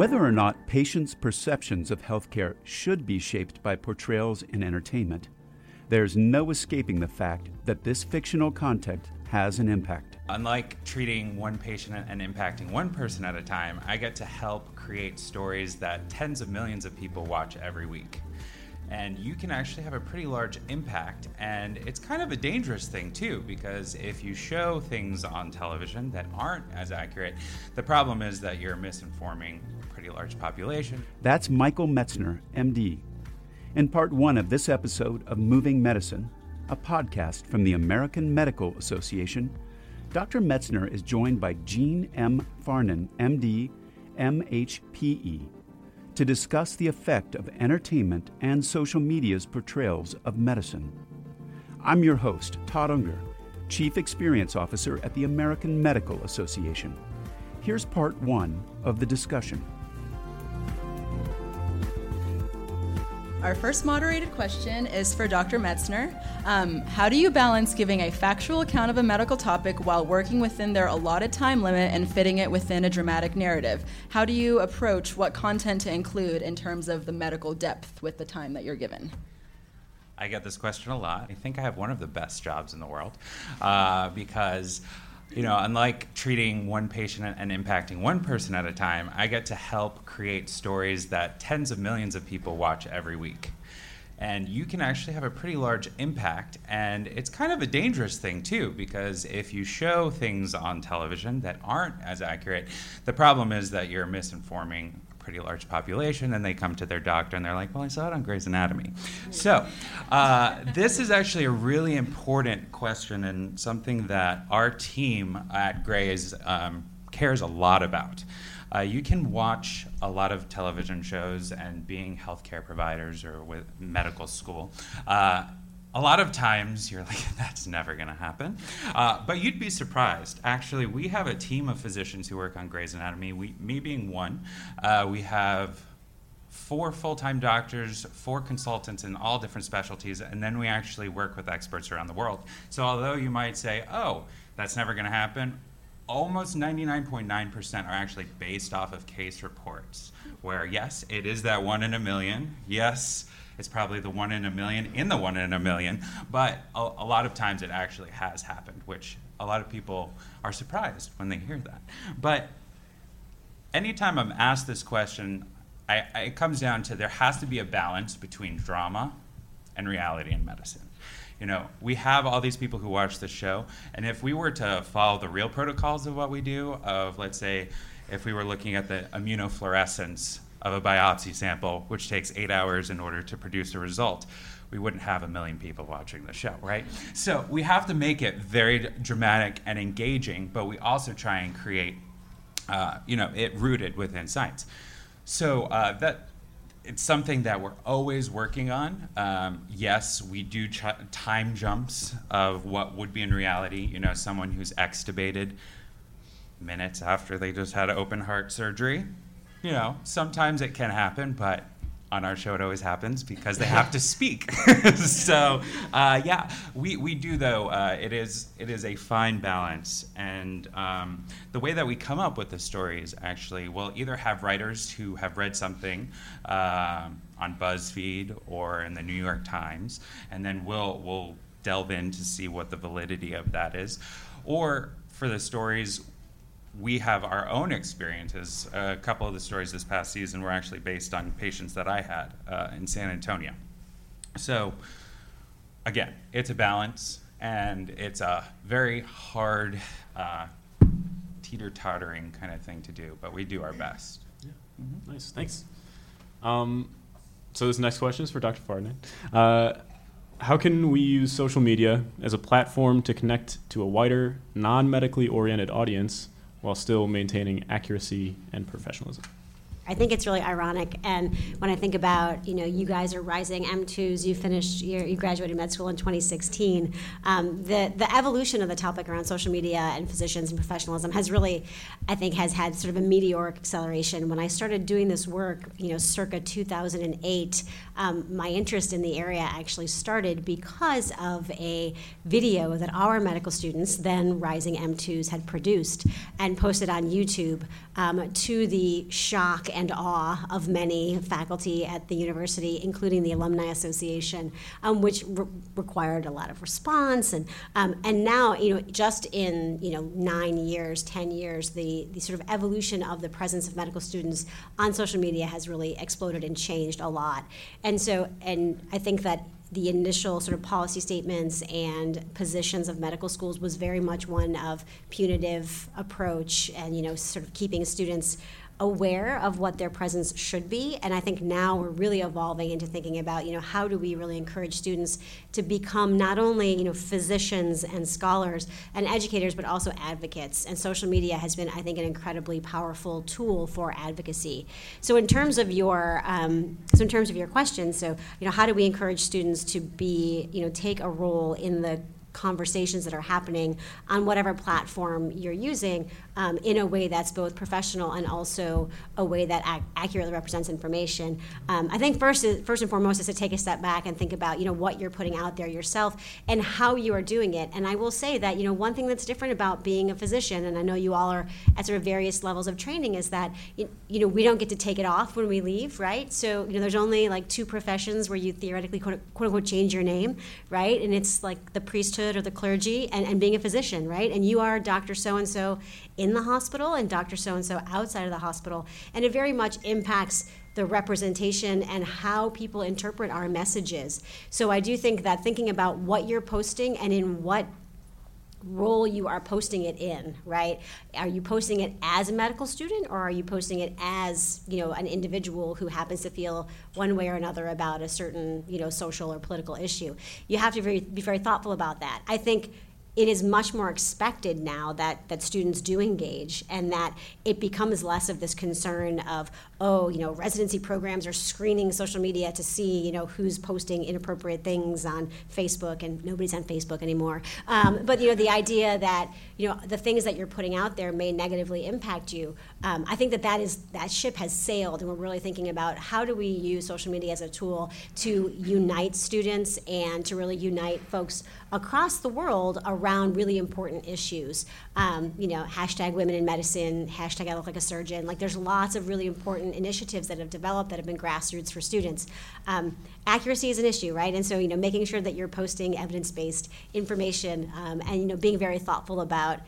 Whether or not patients' perceptions of healthcare should be shaped by portrayals in entertainment, there's no escaping the fact that this fictional content has an impact. Unlike treating one patient and impacting one person at a time, I get to help create stories that tens of millions of people watch every week and you can actually have a pretty large impact. And it's kind of a dangerous thing, too, because if you show things on television that aren't as accurate, the problem is that you're misinforming a pretty large population. That's Michael Metzner, MD. In part one of this episode of Moving Medicine, a podcast from the American Medical Association, Dr. Metzner is joined by Jean M. Farnan, MD, MHPE to discuss the effect of entertainment and social media's portrayals of medicine. I'm your host, Todd Unger, Chief Experience Officer at the American Medical Association. Here's part one of the discussion. Our first moderated question is for Dr. Metzner. Um, how do you balance giving a factual account of a medical topic while working within their allotted time limit and fitting it within a dramatic narrative? How do you approach what content to include in terms of the medical depth with the time that you're given? I get this question a lot. I think I have one of the best jobs in the world uh, because you know, unlike treating one patient and impacting one person at a time, I get to help create stories that tens of millions of people watch every week. And you can actually have a pretty large impact. And it's kind of a dangerous thing, too, because if you show things on television that aren't as accurate, the problem is that you're misinforming pretty large population, and they come to their doctor and they're like, "Well, I saw it on Grey's Anatomy." So, uh, this is actually a really important question and something that our team at Grey's um, cares a lot about. Uh, you can watch a lot of television shows and being healthcare providers or with medical school. Uh, a lot of times you're like, that's never going to happen. Uh, but you'd be surprised. Actually, we have a team of physicians who work on Grey's Anatomy, we, me being one. Uh, we have four full time doctors, four consultants in all different specialties, and then we actually work with experts around the world. So, although you might say, oh, that's never going to happen, almost 99.9% are actually based off of case reports, where yes, it is that one in a million. Yes, it's probably the one in a million in the one in a million, but a, a lot of times it actually has happened, which a lot of people are surprised when they hear that. But anytime I'm asked this question, I, I, it comes down to there has to be a balance between drama and reality in medicine. You know, we have all these people who watch the show, and if we were to follow the real protocols of what we do, of let's say, if we were looking at the immunofluorescence of a biopsy sample, which takes eight hours in order to produce a result, we wouldn't have a million people watching the show, right? So we have to make it very dramatic and engaging, but we also try and create, uh, you know, it rooted within science. So uh, that it's something that we're always working on. Um, yes, we do ch- time jumps of what would be in reality. You know, someone who's extubated minutes after they just had open heart surgery you know, sometimes it can happen, but on our show it always happens because they have to speak. so uh, yeah, we, we do though. Uh, it is it is a fine balance, and um, the way that we come up with the stories actually, we'll either have writers who have read something. Uh, on BuzzFeed or in the New York Times, and then we'll we'll delve in to see what the validity of that is, or for the stories we have our own experiences. A couple of the stories this past season were actually based on patients that I had uh, in San Antonio. So, again, it's a balance and it's a very hard, uh, teeter tottering kind of thing to do, but we do our best. Yeah. Mm-hmm. Nice, thanks. Um, so, this next question is for Dr. Farnan. Uh, how can we use social media as a platform to connect to a wider, non medically oriented audience while still maintaining accuracy and professionalism. I think it's really ironic. And when I think about, you know, you guys are rising M2s, you finished, you graduated med school in 2016. Um, the the evolution of the topic around social media and physicians and professionalism has really, I think, has had sort of a meteoric acceleration. When I started doing this work, you know, circa 2008, um, my interest in the area actually started because of a video that our medical students, then rising M2s, had produced and posted on YouTube um, to the shock and awe of many faculty at the university, including the Alumni Association, um, which re- required a lot of response. And um, and now, you know, just in you know nine years, ten years, the the sort of evolution of the presence of medical students on social media has really exploded and changed a lot. And so, and I think that the initial sort of policy statements and positions of medical schools was very much one of punitive approach and you know sort of keeping students aware of what their presence should be. And I think now we're really evolving into thinking about, you know, how do we really encourage students to become not only, you know, physicians and scholars and educators, but also advocates. And social media has been, I think, an incredibly powerful tool for advocacy. So in terms of your, um, so in terms of your question, so you know, how do we encourage students to be, you know, take a role in the conversations that are happening on whatever platform you're using um, in a way that's both professional and also a way that ac- accurately represents information. Um, I think first, is, first and foremost is to take a step back and think about you know what you're putting out there yourself and how you are doing it. And I will say that you know one thing that's different about being a physician, and I know you all are at sort of various levels of training, is that you, you know we don't get to take it off when we leave, right? So you know there's only like two professions where you theoretically quote, quote unquote change your name, right? And it's like the priesthood or the clergy and, and being a physician, right? And you are Dr. So and so in the hospital and Dr. So and so outside of the hospital. And it very much impacts the representation and how people interpret our messages. So I do think that thinking about what you're posting and in what role you are posting it in, right? Are you posting it as a medical student or are you posting it as, you know, an individual who happens to feel one way or another about a certain, you know, social or political issue? You have to very, be very thoughtful about that. I think it is much more expected now that, that students do engage and that it becomes less of this concern of oh you know residency programs are screening social media to see you know who's posting inappropriate things on facebook and nobody's on facebook anymore. Um, but you know the idea that you know the things that you're putting out there may negatively impact you um, i think that that is that ship has sailed and we're really thinking about how do we use social media as a tool to unite students and to really unite folks across the world around really important issues. Um, you know, hashtag women in medicine, hashtag I look like a surgeon. Like there's lots of really important initiatives that have developed that have been grassroots for students. Um, accuracy is an issue, right? And so, you know, making sure that you're posting evidence-based information um, and, you know, being very thoughtful about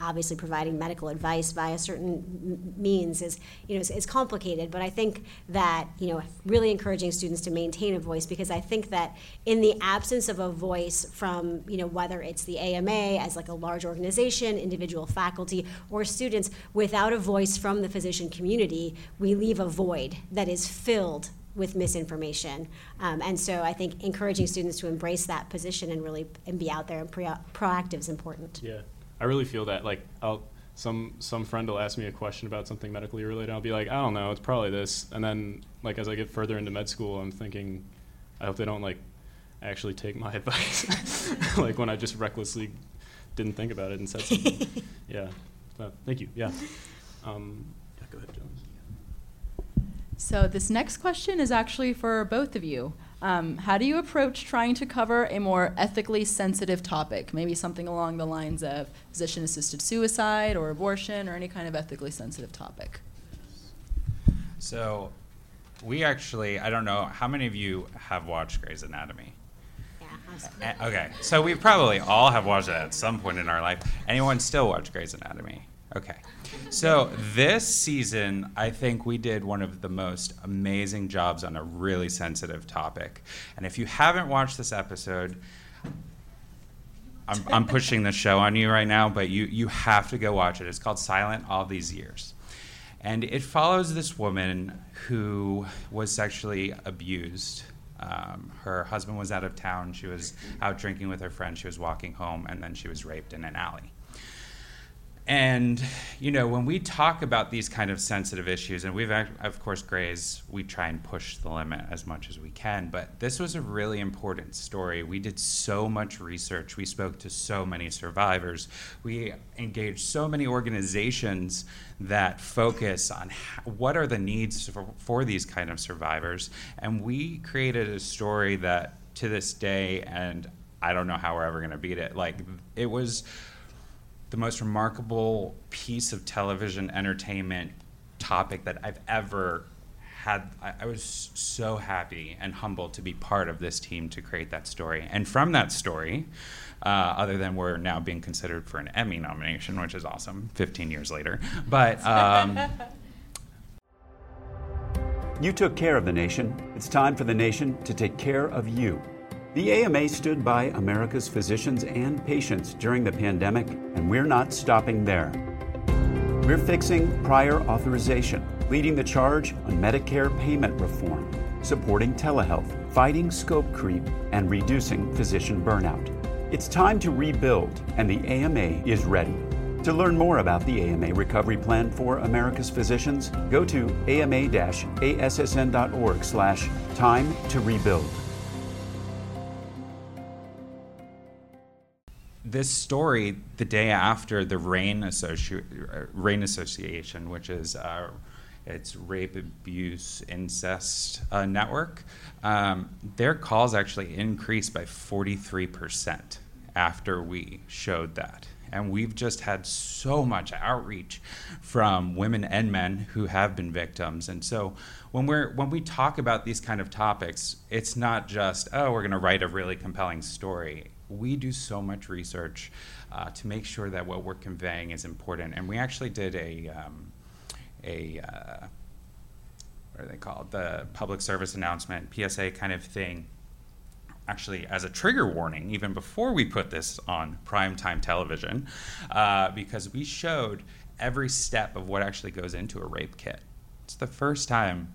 obviously providing medical advice via certain means is you know is, complicated but i think that you know really encouraging students to maintain a voice because i think that in the absence of a voice from you know whether it's the ama as like a large organization individual faculty or students without a voice from the physician community we leave a void that is filled with misinformation. Um, and so I think encouraging students to embrace that position and really and be out there and pre- proactive is important. Yeah. I really feel that like I'll some some friend will ask me a question about something medically related. I'll be like, I don't know, it's probably this. And then like as I get further into med school, I'm thinking, I hope they don't like actually take my advice. like when I just recklessly didn't think about it and said something. yeah. So, thank you. Yeah. Um, yeah. Go ahead, Jones. So this next question is actually for both of you. Um, how do you approach trying to cover a more ethically sensitive topic? Maybe something along the lines of physician assisted suicide or abortion or any kind of ethically sensitive topic. So, we actually, I don't know, how many of you have watched Grey's Anatomy? Yeah, uh, okay, so we probably all have watched it at some point in our life. Anyone still watch Grey's Anatomy? Okay. So this season, I think we did one of the most amazing jobs on a really sensitive topic. And if you haven't watched this episode, I'm, I'm pushing the show on you right now, but you, you have to go watch it. It's called Silent All These Years. And it follows this woman who was sexually abused. Um, her husband was out of town. She was out drinking with her friend. She was walking home, and then she was raped in an alley. And you know, when we talk about these kind of sensitive issues, and we've of course Grey's, we try and push the limit as much as we can. But this was a really important story. We did so much research. We spoke to so many survivors. We engaged so many organizations that focus on what are the needs for, for these kind of survivors. And we created a story that to this day, and I don't know how we're ever going to beat it. Like it was the most remarkable piece of television entertainment topic that I've ever had. I, I was so happy and humbled to be part of this team to create that story. And from that story, uh, other than we're now being considered for an Emmy nomination, which is awesome 15 years later. But um, You took care of the nation. It's time for the nation to take care of you. The AMA stood by America's physicians and patients during the pandemic, and we're not stopping there. We're fixing prior authorization, leading the charge on Medicare payment reform, supporting telehealth, fighting scope creep, and reducing physician burnout. It's time to rebuild, and the AMA is ready. To learn more about the AMA Recovery Plan for America's Physicians, go to ama-assn.org slash time to rebuild. This story, the day after the RAINN, Associ- uh, RAINN Association, which is uh, it's rape, abuse, incest uh, network, um, their calls actually increased by 43% after we showed that. And we've just had so much outreach from women and men who have been victims. And so when we're when we talk about these kind of topics, it's not just, oh, we're gonna write a really compelling story we do so much research uh, to make sure that what we're conveying is important. And we actually did a, um, a uh, what are they called? The public service announcement, PSA kind of thing, actually as a trigger warning, even before we put this on primetime television, uh, because we showed every step of what actually goes into a rape kit. It's the first time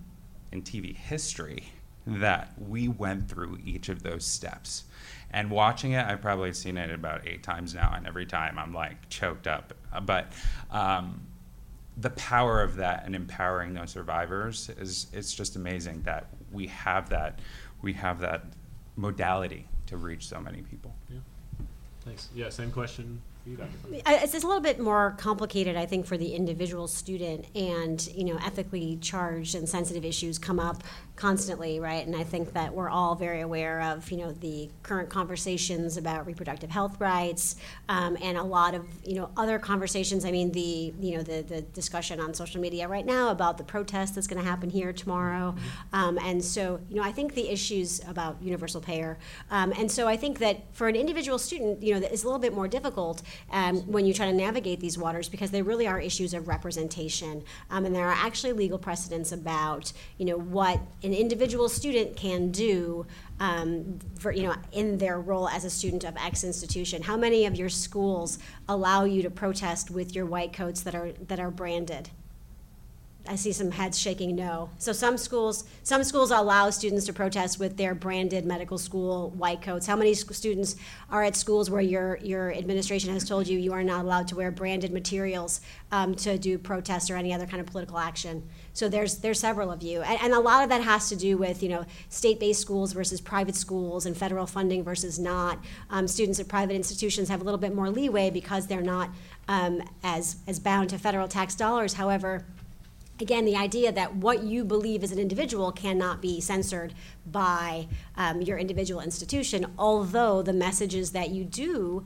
in TV history that we went through each of those steps. And watching it, I've probably seen it about eight times now, and every time I'm like choked up. But um, the power of that and empowering those survivors is it's just amazing that we have that we have that modality to reach so many people. Yeah. Thanks. Yeah, same question it's a little bit more complicated, I think, for the individual student, and you know, ethically charged and sensitive issues come up constantly, right? And I think that we're all very aware of, you know, the current conversations about reproductive health rights, um, and a lot of, you know, other conversations. I mean, the, you know, the the discussion on social media right now about the protest that's going to happen here tomorrow, mm-hmm. um, and so, you know, I think the issues about universal payer, um, and so I think that for an individual student, you know, it's a little bit more difficult um, when you try to navigate these waters because they really are issues of representation. Um, and there are actually legal precedents about, you know, what an individual student can do um, for, you know, in their role as a student of X institution. How many of your schools allow you to protest with your white coats that are, that are branded? I see some heads shaking no. So some schools, some schools allow students to protest with their branded medical school white coats. How many students are at schools where your your administration has told you you are not allowed to wear branded materials um, to do protests or any other kind of political action? So there's there's several of you, and, and a lot of that has to do with you know state-based schools versus private schools and federal funding versus not. Um, students at private institutions have a little bit more leeway because they're not um, as as bound to federal tax dollars. However again, the idea that what you believe as an individual cannot be censored by um, your individual institution, although the messages that you do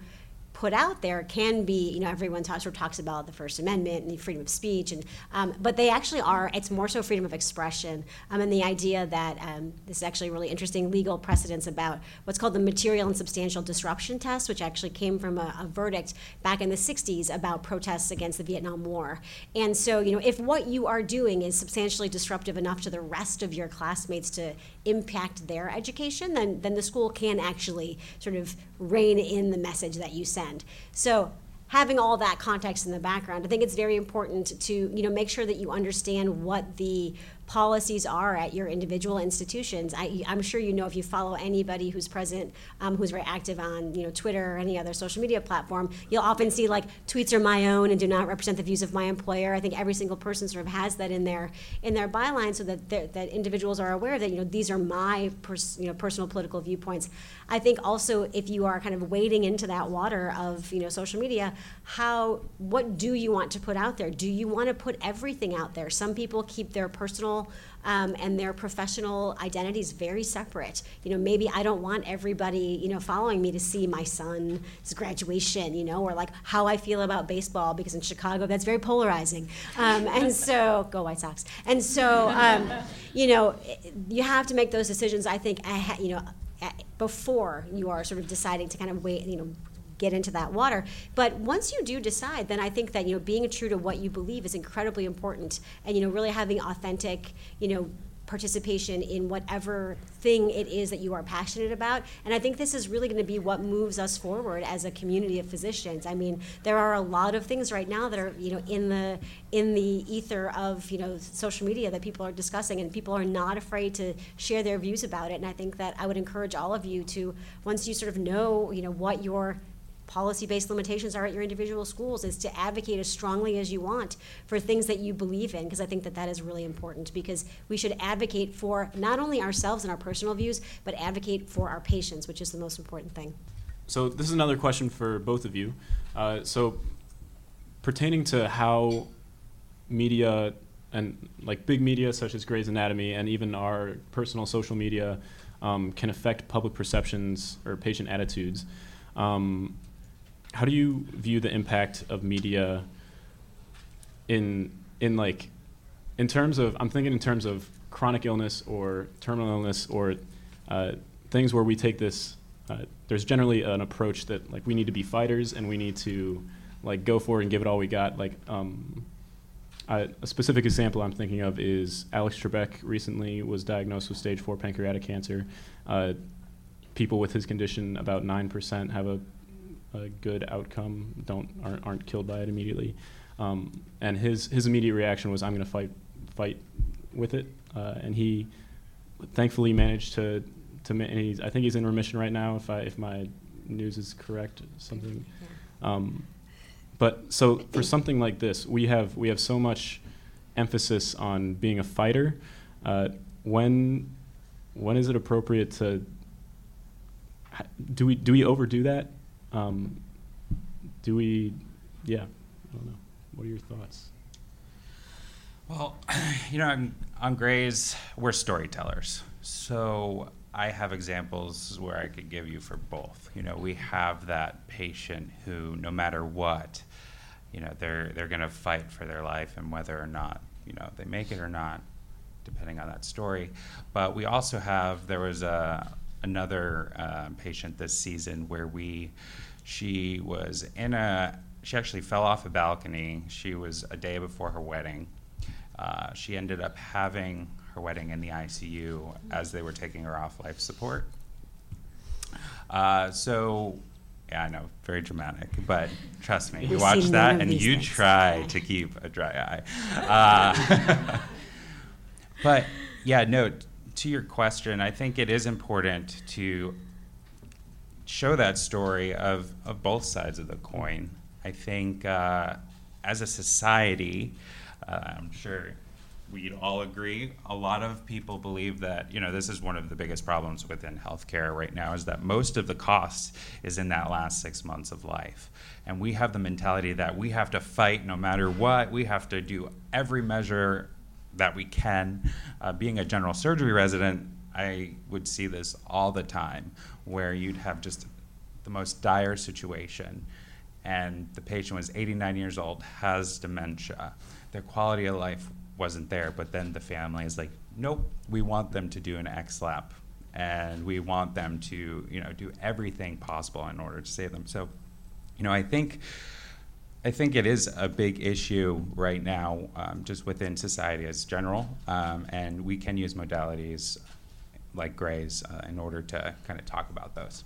put out there can be, you know, everyone talks, of talks about the First Amendment and the freedom of speech, and um, but they actually are. It's more so freedom of expression, um, and the idea that um, this is actually really interesting legal precedents about what's called the material and substantial disruption test, which actually came from a, a verdict back in the '60s about protests against the Vietnam War. And so, you know, if what you are doing is substantially disruptive enough to the rest of your classmates to impact their education, then then the school can actually sort of rein in the message that you send. So having all that context in the background, I think it's very important to you know make sure that you understand what the policies are at your individual institutions. I, am sure you know if you follow anybody who's present, um, who's very active on you know Twitter or any other social media platform, you'll often see like tweets are my own and do not represent the views of my employer. I think every single person sort of has that in their in their byline, so that that individuals are aware that you know these are my pers- you know personal political viewpoints. I think also if you are kind of wading into that water of you know social media, how what do you want to put out there? Do you want to put everything out there? Some people keep their personal personal um, and their professional identity is very separate. You know, maybe I don't want everybody, you know, following me to see my son's graduation, you know, or like how I feel about baseball because in Chicago that's very polarizing. Um, and so, go White Sox. And so, um, you know, you have to make those decisions. I think, you know, before you are sort of deciding to kind of wait, you know, get into that water. But once you do decide, then I think that you know being true to what you believe is incredibly important, and you know really having authentic, you know participation in whatever thing it is that you are passionate about. And I think this is really going to be what moves us forward as a community of physicians. I mean, there are a lot of things right now that are, you know, in the in the ether of, you know, social media that people are discussing and people are not afraid to share their views about it. And I think that I would encourage all of you to once you sort of know, you know, what your policy-based limitations are at your individual schools is to advocate as strongly as you want for things that you believe in because i think that that is really important because we should advocate for not only ourselves and our personal views but advocate for our patients which is the most important thing so this is another question for both of you uh, so pertaining to how media and like big media such as Grey's Anatomy and even our personal social media um, can affect public perceptions or patient attitudes. Um, how do you view the impact of media in in like in terms of I'm thinking in terms of chronic illness or terminal illness or uh, things where we take this. Uh, there's generally an approach that like we need to be fighters and we need to like go for it and give it all we got. Like um, I, a specific example I'm thinking of is Alex Trebek recently was diagnosed with stage four pancreatic cancer. Uh, people with his condition, about nine percent, have a a good outcome, don't aren't, aren't killed by it immediately. Um, and his his immediate reaction was, "I'm going to fight fight with it," uh, and he thankfully managed to to. Ma- and he's, I think he's in remission right now, if I if my news is correct. Something. Um, but so for something like this, we have we have so much emphasis on being a fighter. Uh, when when is it appropriate to do we do we overdo that um, do we, yeah, I don't know. What are your thoughts? Well, you know, on, on Grey's, we're storytellers. So I have examples where I could give you for both. You know, we have that patient who, no matter what, you know, they're they're going to fight for their life, and whether or not you know they make it or not, depending on that story. But we also have there was a another uh, patient this season where we, she was in a, she actually fell off a balcony. She was a day before her wedding. Uh, she ended up having her wedding in the ICU as they were taking her off life support. Uh, so, yeah, I know, very dramatic, but trust me, you watch that and you try to keep a dry eye. Uh, but yeah, no, to your question, I think it is important to show that story of, of both sides of the coin. I think uh, as a society, uh, I'm sure we'd all agree, a lot of people believe that, you know, this is one of the biggest problems within healthcare right now is that most of the cost is in that last six months of life. And we have the mentality that we have to fight no matter what, we have to do every measure that we can. Uh, being a general surgery resident, I would see this all the time where you'd have just the most dire situation and the patient was 89 years old, has dementia. Their quality of life wasn't there, but then the family is like, nope, we want them to do an XLAP and we want them to, you know, do everything possible in order to save them. So, you know, I think I think it is a big issue right now, um, just within society as general, um, and we can use modalities like Grey's uh, in order to kind of talk about those.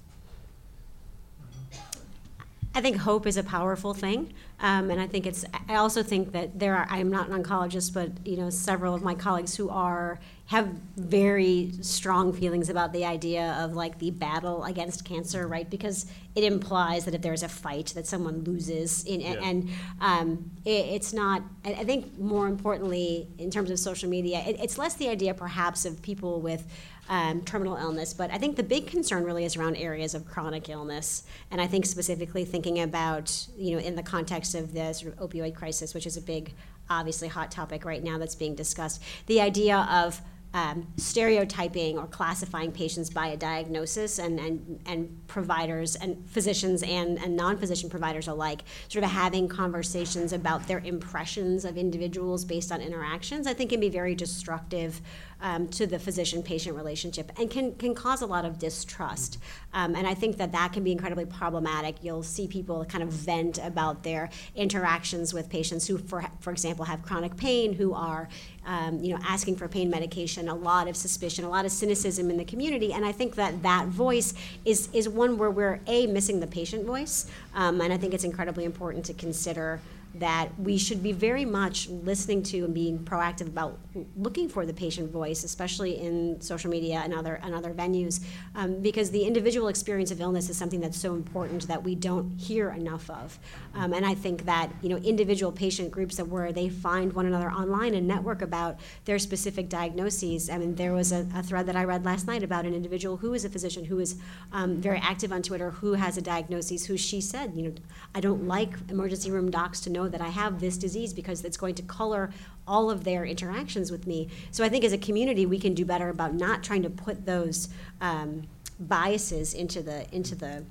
I think hope is a powerful thing, um, and I think it's. I also think that there are. I'm not an oncologist, but you know, several of my colleagues who are have very strong feelings about the idea of like the battle against cancer, right? Because it implies that if there's a fight, that someone loses, in, yeah. and um, it, it's not. I think more importantly, in terms of social media, it, it's less the idea perhaps of people with um, terminal illness. But I think the big concern really is around areas of chronic illness, and I think specifically thinking about you know in the context of the sort of opioid crisis, which is a big obviously hot topic right now that's being discussed. The idea of um, stereotyping or classifying patients by a diagnosis and, and, and providers and physicians and, and non-physician providers alike sort of having conversations about their impressions of individuals based on interactions i think can be very destructive um, to the physician-patient relationship and can, can cause a lot of distrust. Um, and i think that that can be incredibly problematic. You'll see people kind of vent about their interactions with patients who for, for example have chronic pain who are um, you know, asking for pain medication, a lot of suspicion, a lot of cynicism in the community, and I think that that voice is is one where we're a missing the patient voice, um, and I think it's incredibly important to consider that we should be very much listening to and being proactive about looking for the patient voice, especially in social media and other and other venues, um, because the individual experience of illness is something that's so important that we don't hear enough of. Um, and I think that you know individual patient groups that where they find one another online and network about their specific diagnoses. I mean, there was a, a thread that I read last night about an individual who is a physician who is um, very active on Twitter who has a diagnosis. Who she said, you know, I don't like emergency room docs to know know that I have this disease because it's going to color all of their interactions with me. So I think as a community, we can do better about not trying to put those um, biases into the into the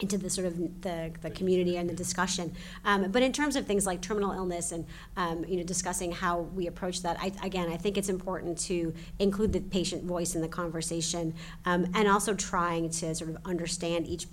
into the sort of the, the community and the discussion. Um, but in terms of things like terminal illness and um, you know discussing how we approach that, I, again, I think it's important to include the patient voice in the conversation um, and also trying to sort of understand each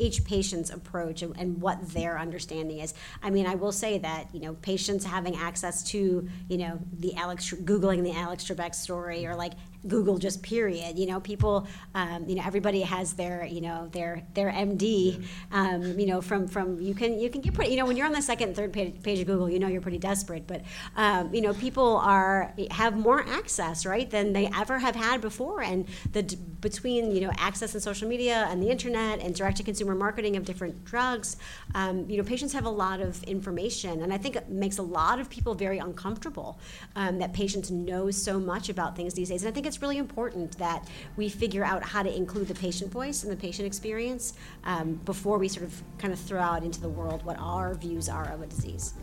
each patient's approach and, and, what their understanding is. I mean, I will say that you know patients having access to you know the Alex googling the Alex Trebek story or like Google just period. You know, people, um, you know, everybody has their, you know, their their MD. Um, you know, from from you can you can get pretty. You know, when you're on the second, third page, page of Google, you know you're pretty desperate. But um, you know, people are have more access, right, than they ever have had before. And the between you know access and social media and the internet and direct to consumer marketing of different drugs, um, you know, patients have a lot of information, and I think it makes a lot of people very uncomfortable um, that patients know so much about things these days. And I think it's really important that we figure out how to include the patient voice and the patient experience um, before we sort of kind of throw out into the world what our views are of a disease.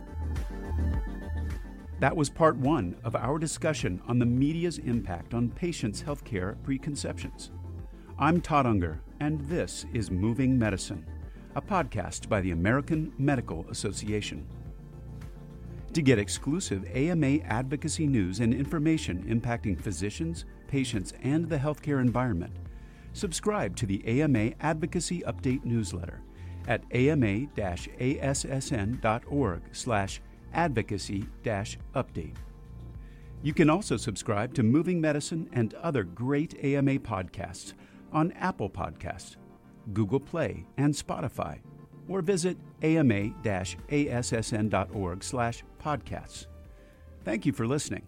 That was part one of our discussion on the media's impact on patients' healthcare preconceptions. I'm Todd Unger, and this is Moving Medicine, a podcast by the American Medical Association. To get exclusive AMA advocacy news and information impacting physicians, patients, and the healthcare environment, subscribe to the AMA Advocacy Update newsletter at ama-assn.org slash advocacy-update. You can also subscribe to Moving Medicine and other great AMA podcasts on Apple Podcasts, Google Play, and Spotify, or visit ama-assn.org slash podcasts. Thank you for listening.